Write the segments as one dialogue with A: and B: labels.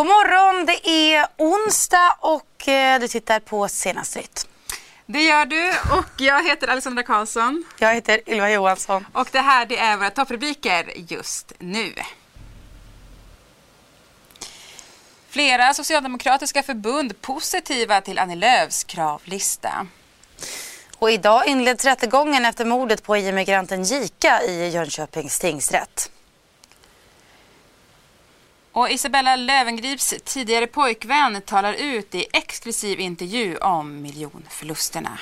A: God morgon, det är onsdag och eh, du tittar på Senaste nytt.
B: Det gör du och jag heter Alexandra Karlsson.
A: Jag heter Ylva Johansson.
B: Och det här det är våra topprubriker just nu. Flera socialdemokratiska förbund positiva till Annie Lööfs kravlista.
A: Och idag inleds rättegången efter mordet på EU-migranten Jika i Jönköpings tingsrätt.
B: Och Isabella Lövengrips tidigare pojkvän talar ut i exklusiv intervju om miljonförlusterna.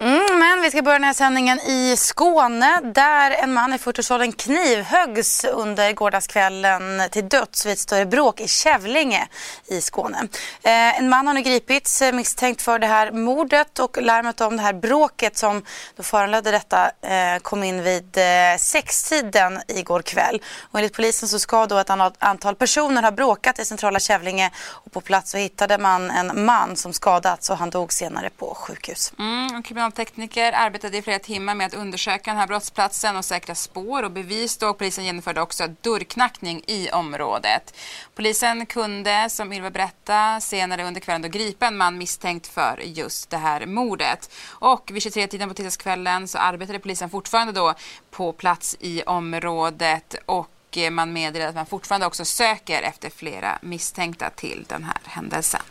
A: Mm, men vi ska börja den här sändningen i Skåne där en man i 40-årsåldern knivhöggs under gårdagskvällen till döds vid ett större bråk i Kävlinge i Skåne. Eh, en man har nu gripits eh, misstänkt för det här mordet och larmet om det här bråket som då föranledde detta eh, kom in vid eh, sextiden igår kväll. Och enligt polisen så ska då ett antal personer ha bråkat i centrala Kävlinge och på plats så hittade man en man som skadats och han dog senare på sjukhus.
B: Mm, kriminaltekniker arbetade i flera timmar med att undersöka den här brottsplatsen och säkra spår och bevis. Då. Polisen genomförde också dörrknackning i området. Polisen kunde, som Ylva berättade, senare under kvällen då gripa en man misstänkt för just det här mordet. Och vid 23-tiden på tisdagskvällen så arbetade polisen fortfarande då på plats i området och eh, man meddelade att man fortfarande också söker efter flera misstänkta till den här händelsen.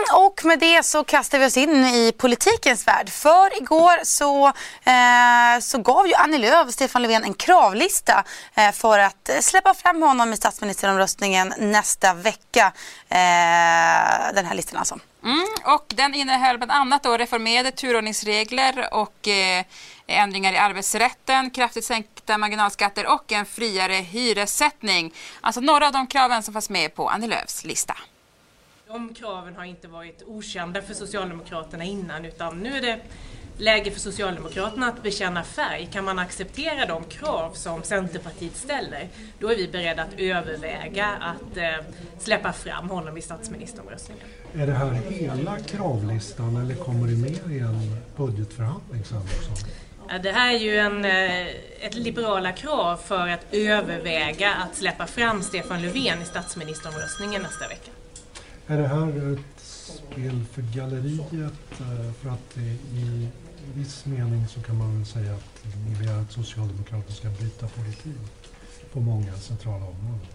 A: Mm, och med det så kastar vi oss in i politikens värld. För igår så, eh, så gav ju Annie Lööf och Stefan Löfven en kravlista eh, för att släppa fram honom i statsministeromröstningen nästa vecka. Eh, den här listan alltså.
B: Mm, och den innehöll bland annat då reformerade turordningsregler och eh, ändringar i arbetsrätten, kraftigt sänkta marginalskatter och en friare hyressättning. Alltså några av de kraven som fanns med på Annie Lööfs lista.
C: De kraven har inte varit okända för Socialdemokraterna innan utan nu är det läge för Socialdemokraterna att bekänna färg. Kan man acceptera de krav som Centerpartiet ställer, då är vi beredda att överväga att eh, släppa fram honom i statsministeromröstningen.
D: Är det här hela kravlistan eller kommer det mer i en budgetförhandling sen också?
C: Det här är ju en, eh, ett liberala krav för att överväga att släppa fram Stefan Löfven i statsministeromröstningen nästa vecka.
D: Är det här ett spel för galleriet? Eh, för att i viss mening så kan man väl säga att ni begär att Socialdemokraterna ska byta politik på många centrala områden.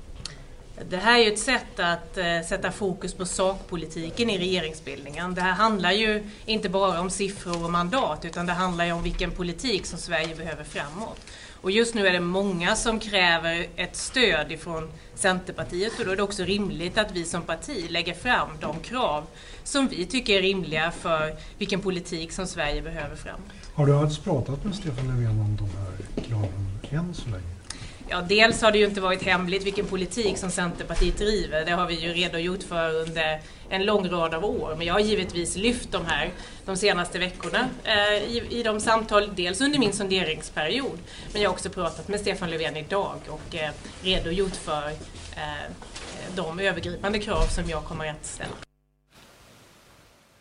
C: Det här är ju ett sätt att eh, sätta fokus på sakpolitiken i regeringsbildningen. Det här handlar ju inte bara om siffror och mandat utan det handlar ju om vilken politik som Sverige behöver framåt. Och just nu är det många som kräver ett stöd ifrån Centerpartiet och då är det också rimligt att vi som parti lägger fram de krav som vi tycker är rimliga för vilken politik som Sverige behöver framåt.
D: Har du alls pratat med Stefan Löfven om de här kraven än så länge?
C: Ja, dels har det ju inte varit hemligt vilken politik som Centerpartiet driver. Det har vi ju redogjort för under en lång rad av år. Men jag har givetvis lyft de här de senaste veckorna eh, i, i de samtal, dels under min sonderingsperiod, men jag har också pratat med Stefan Löfven idag och eh, redogjort för eh, de övergripande krav som jag kommer att ställa.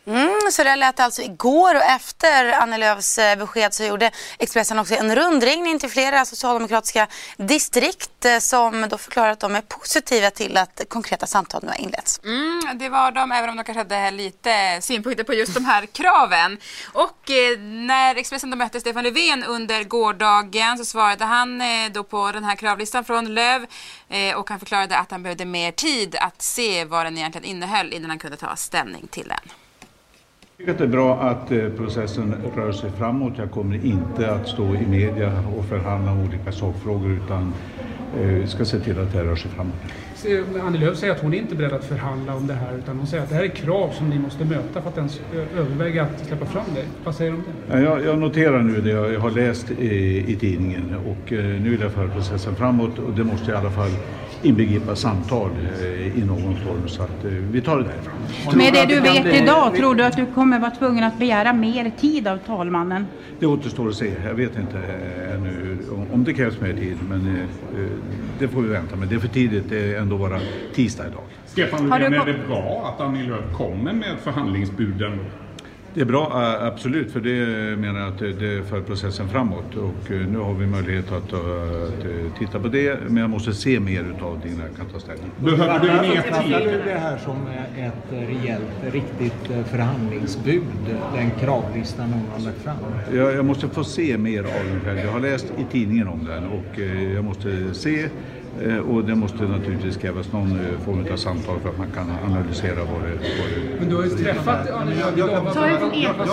A: Mm, så det lät alltså igår och efter Annie Lööfs eh, besked så gjorde Expressen också en rundringning till flera socialdemokratiska distrikt eh, som då förklarar att de är positiva till att konkreta samtal nu har inletts.
B: Mm, det var de, även om de kanske hade lite synpunkter på just de här kraven. Och eh, när Expressen då mötte Stefan Löfven under gårdagen så svarade han eh, då på den här kravlistan från Löv eh, och han förklarade att han behövde mer tid att se vad den egentligen innehöll innan han kunde ta ställning till den.
E: Jag tycker att det är bra att eh, processen rör sig framåt. Jag kommer inte att stå i media och förhandla om olika sakfrågor utan eh, ska se till att det här rör sig framåt.
F: Annie Lööf säger att hon är inte beredd att förhandla om det här utan hon säger att det här är krav som ni måste möta för att ens överväga att släppa fram det. Vad säger du om
E: det? Jag, jag noterar nu det jag har läst i, i tidningen och nu vill jag föra processen framåt och det måste i alla fall inbegripa samtal i någon form så att vi tar det därifrån.
G: Med det du vet idag, tror du att du kommer vara tvungen att begära mer tid av talmannen?
E: Det återstår att se. Jag vet inte ännu om det krävs mer tid men det får vi vänta med. Det är för tidigt, det är ändå bara tisdag idag.
H: Stefan Löfven, är det bra att Annie Lööf kommer med förhandlingsbuden?
E: Det är bra, absolut, för det menar jag att det för processen framåt och nu har vi möjlighet att, att titta på det, men jag måste se mer utav det innan jag kan ta ställning.
H: Behöver du mer tid?
I: du det här som ett rejält, riktigt förhandlingsbud, den kravlistan hon har lagt fram?
E: Jag, jag måste få se mer av den själv. Jag har läst i tidningen om den och jag måste se Eh, och det måste naturligtvis krävas någon eh, form av samtal för att man kan analysera vad det, vad det
F: Men du har ju träffat Lööf
G: Ta en från Ekot.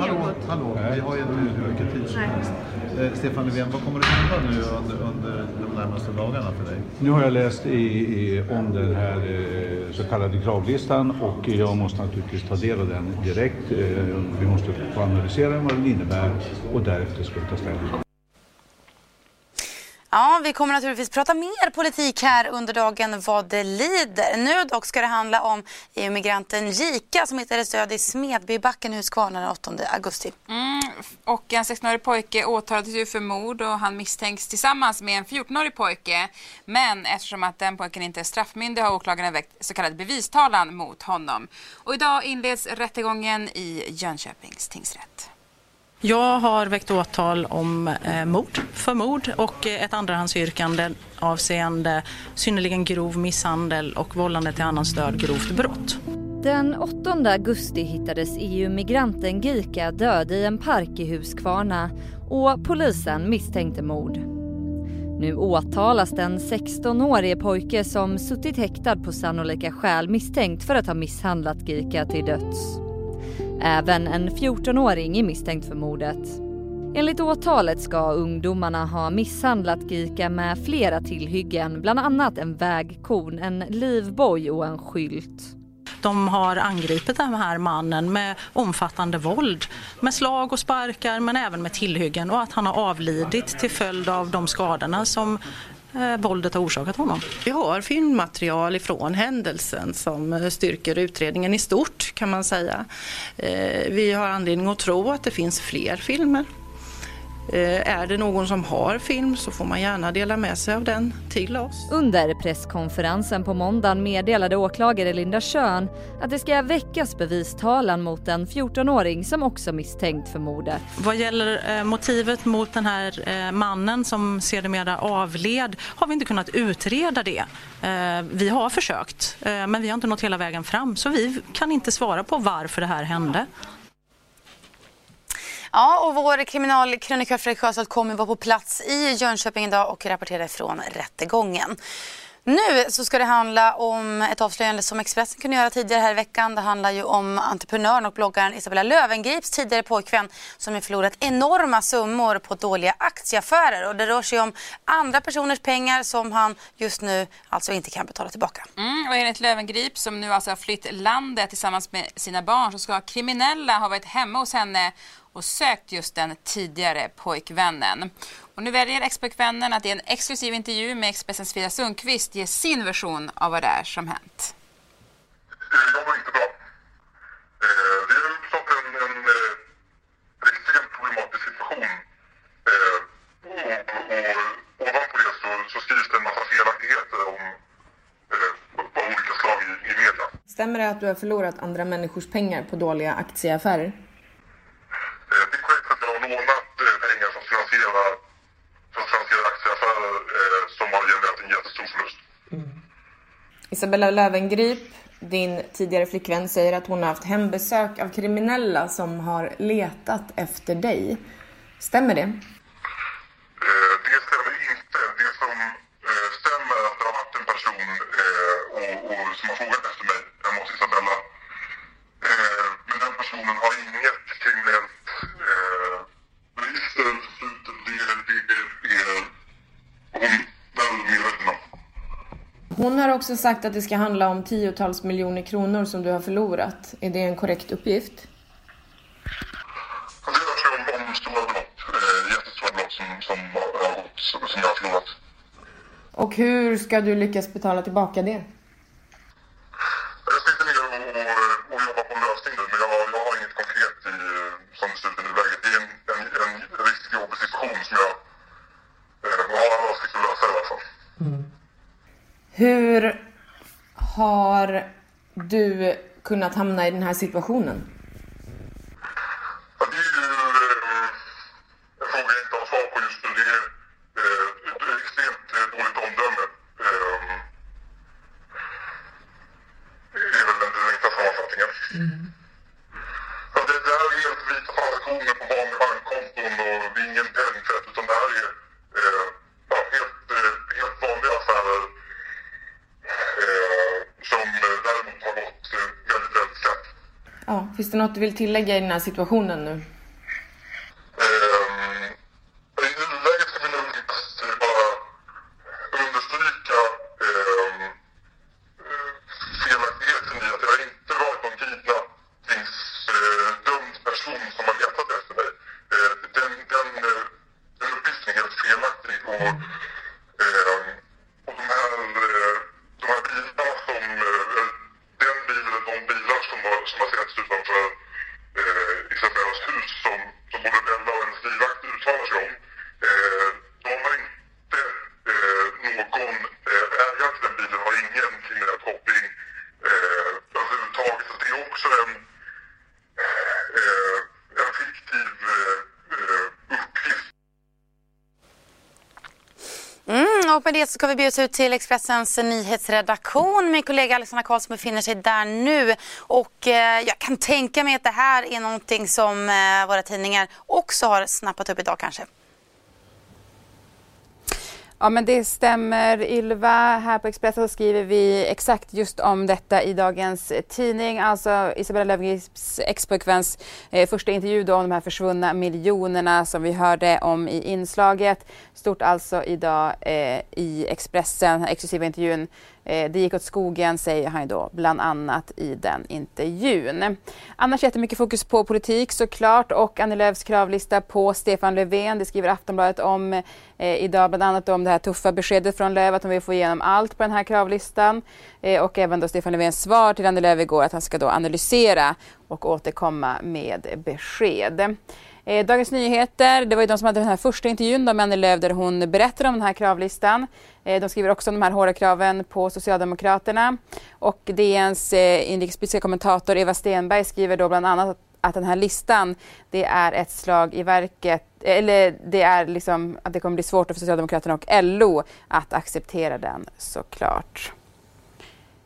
J: Hallå, hallå, vi har ju inte hur mycket tid som helst. Eh, Stefan Löfven, vad kommer att hända nu under, under de närmaste dagarna för dig?
E: Nu har jag läst i, i, om den här eh, så kallade kravlistan och jag måste naturligtvis ta del av den direkt. Eh, vi måste få analysera vad den innebär och därefter ska vi ta ställning.
A: Ja, vi kommer naturligtvis prata mer politik här under dagen vad det lider. Nu dock ska det handla om EU-migranten Jika som hittades död i Smedbybacken i Huskvarna den 8 augusti.
B: Mm, och en 16-årig pojke åtalades ju för mord och han misstänks tillsammans med en 14-årig pojke. Men eftersom att den pojken inte är straffmyndig har åklagaren väckt så kallad bevistalan mot honom. Och idag inleds rättegången i Jönköpings tingsrätt.
K: Jag har väckt åtal om eh, mord, för mord och eh, ett andrahandsyrkande avseende synnerligen grov misshandel och vållande till annans död grovt brott.
L: Den 8 augusti hittades EU-migranten Gika död i en park i Huskvarna och polisen misstänkte mord. Nu åtalas den 16-årige pojke som suttit häktad på sannolika skäl misstänkt för att ha misshandlat Gika till döds. Även en 14-åring är misstänkt för mordet. Enligt åtalet ska ungdomarna ha misshandlat Gika med flera tillhyggen, bland annat en vägkon, en livboj och en skylt.
K: De har angripit den här mannen med omfattande våld, med slag och sparkar men även med tillhyggen och att han har avlidit till följd av de skadorna som Eh, våldet har orsakat honom.
M: Vi har filmmaterial ifrån händelsen som eh, styrker utredningen i stort kan man säga. Eh, vi har anledning att tro att det finns fler filmer är det någon som har film så får man gärna dela med sig av den till oss.
L: Under presskonferensen på måndagen meddelade åklagare Linda Schön att det ska väckas bevistalan mot en 14-åring som också misstänkt för mordet.
K: Vad gäller eh, motivet mot den här eh, mannen som sedermera avled har vi inte kunnat utreda det. Vi har försökt men vi har inte nått hela vägen fram så vi kan inte svara på varför det här hände.
A: Ja, och vår kriminalkrönikör Fredrik Sjöstedt kommer vara på plats i Jönköping idag och rapportera från rättegången. Nu så ska det handla om ett avslöjande som Expressen kunde göra tidigare här i veckan. Det handlar ju om entreprenören och bloggaren Isabella Lövengrips tidigare pojkvän som har förlorat enorma summor på dåliga aktieaffärer. Och det rör sig om andra personers pengar som han just nu alltså inte kan betala tillbaka.
B: Mm, och enligt Lövengrip som nu alltså har flytt landet tillsammans med sina barn så ska kriminella ha varit hemma hos henne och sökt just den tidigare pojkvännen. Och nu väljer expojkvännen att i en exklusiv intervju med Expressens Frida Sundqvist ge sin version av vad det är som hänt.
N: Jag mår inte bra. Eh, vi har uppstått en, en, en eh, extremt problematisk situation. Eh, och, och ovanpå det så, så skrivs det en massa felaktigheter om av olika slag i, i media.
O: Stämmer det att du har förlorat andra människors pengar på dåliga aktieaffärer?
N: Det är korrekt att jag har lånat pengar som finansierar, som finansierar aktieaffärer eh, som har genererat en jättestor förlust. Mm.
O: Isabella Lövengrip, din tidigare flickvän, säger att hon har haft hembesök av kriminella som har letat efter dig. Stämmer det?
N: Eh, det stämmer inte. Det som eh, stämmer är att det har varit en person eh, och, och, som har frågat efter mig hemma hos Isabella. Eh, men den personen har inget kriminellt register, det, det, det, hon
O: Hon har också sagt att det ska handla om tiotals miljoner kronor som du har förlorat. Är det en korrekt uppgift?
P: Det rör sig om, om stora belopp, eh, jättestora belopp som, som, har gått, som som jag har förlorat.
O: Och hur ska du lyckas betala tillbaka det?
P: Jag sitter ner och, och, och jobbar på en lösning nu, men jag, har- jag har inget konkret i, eh, som det ser ut i nuläget. Det är en, en, en riktigt jobbig situation som jag eh, har alla avsikt att lösa i alla fall.
O: Hur har du kunnat hamna i den här situationen?
P: Ja, det är ju eh, en fråga jag inte har svar på just nu. Det är eh, ett extremt eh, dåligt omdöme. Eh, det är väl den direkta sammanfattningen. Ja, det, det här är helt vita transaktioner på vanliga bankkonton och det är ingen penningtvätt utan det här är eh, ja, helt, eh, helt vanliga affärer eh, som eh, däremot har gått eh, väldigt, väldigt snett.
O: Ja, finns det något du vill tillägga i den här situationen nu?
P: Ehm, I nuläget ska vi nog mest eh, bara understryka ehm, eh, felaktigheten i att det har inte varit någon kidnappningsdömd person som har letat efter mig. Eh, Den, den, eh, den uppgiften är helt felaktig och, ehm, och de här, eh, de här bilarna som, eh, den bilen, de bilar som har, som har setts utanför eh, Isabellas hus som, som både Bella och hennes livvakt uttalar sig om. Eh, de har inte eh, någon eh, ägare till den bilen, har ingen kriminell koppling eh, överhuvudtaget. Så det är också en, eh, en fiktiv eh, eh, uppgift.
A: Mm, och med det så ska vi bjudas ut till Expressens nyhetsredaktion. Min kollega Alexandra Karlsson befinner sig där nu. Och eh, jag kan tänka mig att det här är någonting som eh, våra tidningar också har snappat upp idag kanske.
N: Ja men det stämmer Ylva. Här på Expressen så skriver vi exakt just om detta i dagens tidning. Alltså Isabella Löwengrips expojkväns eh, första intervju då om de här försvunna miljonerna som vi hörde om i inslaget. Stort alltså idag eh, i Expressen, den här exklusiva intervjun. Eh, det gick åt skogen säger han ju då bland annat i den intervjun. Annars jättemycket fokus på politik såklart och Annie Lööfs kravlista på Stefan Löfven. Det skriver Aftonbladet om eh, idag bland annat om det här tuffa beskedet från Lööf att de vill få igenom allt på den här kravlistan. Eh, och även då Stefan Löfvens svar till Annie Lööf igår att han ska då analysera och återkomma med besked. Eh, Dagens Nyheter, det var ju de som hade den här första intervjun då med Annie Lööf där hon berättar om den här kravlistan. Eh, de skriver också om de här hårda kraven på Socialdemokraterna. Och DNs eh, inrikespolitiska kommentator Eva Stenberg skriver då bland annat att, att den här listan det är ett slag i verket eh, eller det är liksom att det kommer bli svårt för Socialdemokraterna och LO att acceptera den såklart.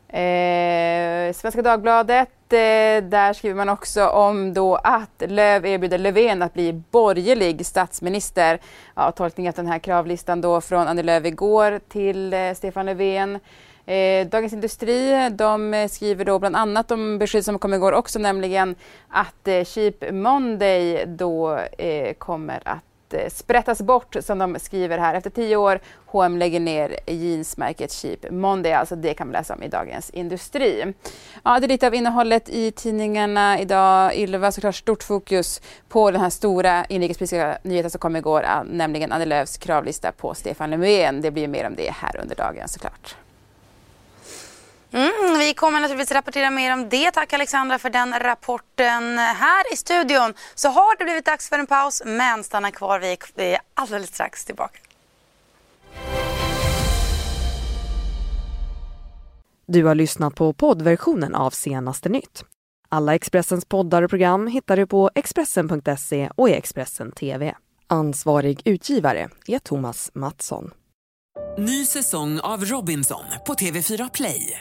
N: Eh, Svenska Dagbladet, Eh, där skriver man också om då att Löv erbjuder Löfven att bli borgerlig statsminister. Ja, tolkning av den här kravlistan då från Annie Lööf igår till eh, Stefan Löfven. Eh, Dagens Industri de eh, skriver då bland annat om besked som kom igår också, nämligen att eh, Cheap Monday då eh, kommer att Eh, sprättas bort som de skriver här. Efter tio år, H&M lägger ner jeansmärket Cheap Monday. Alltså det kan man läsa om i Dagens Industri. Ja, det är lite av innehållet i tidningarna idag. Ylva såklart stort fokus på den här stora inrikespolitiska nyheten som kom igår, ah, nämligen Annie Lööfs kravlista på Stefan Löfven. Det blir mer om det här under dagen såklart.
A: Mm, vi kommer naturligtvis rapportera mer om det. Tack Alexandra för den rapporten. Här i studion så har det blivit dags för en paus, men stanna kvar. Vi är alldeles strax tillbaka.
Q: Du har lyssnat på poddversionen av Senaste nytt. Alla Expressens poddar och program hittar du på Expressen.se och i Expressen TV. Ansvarig utgivare är Thomas Mattsson.
R: Ny säsong av Robinson på TV4 Play.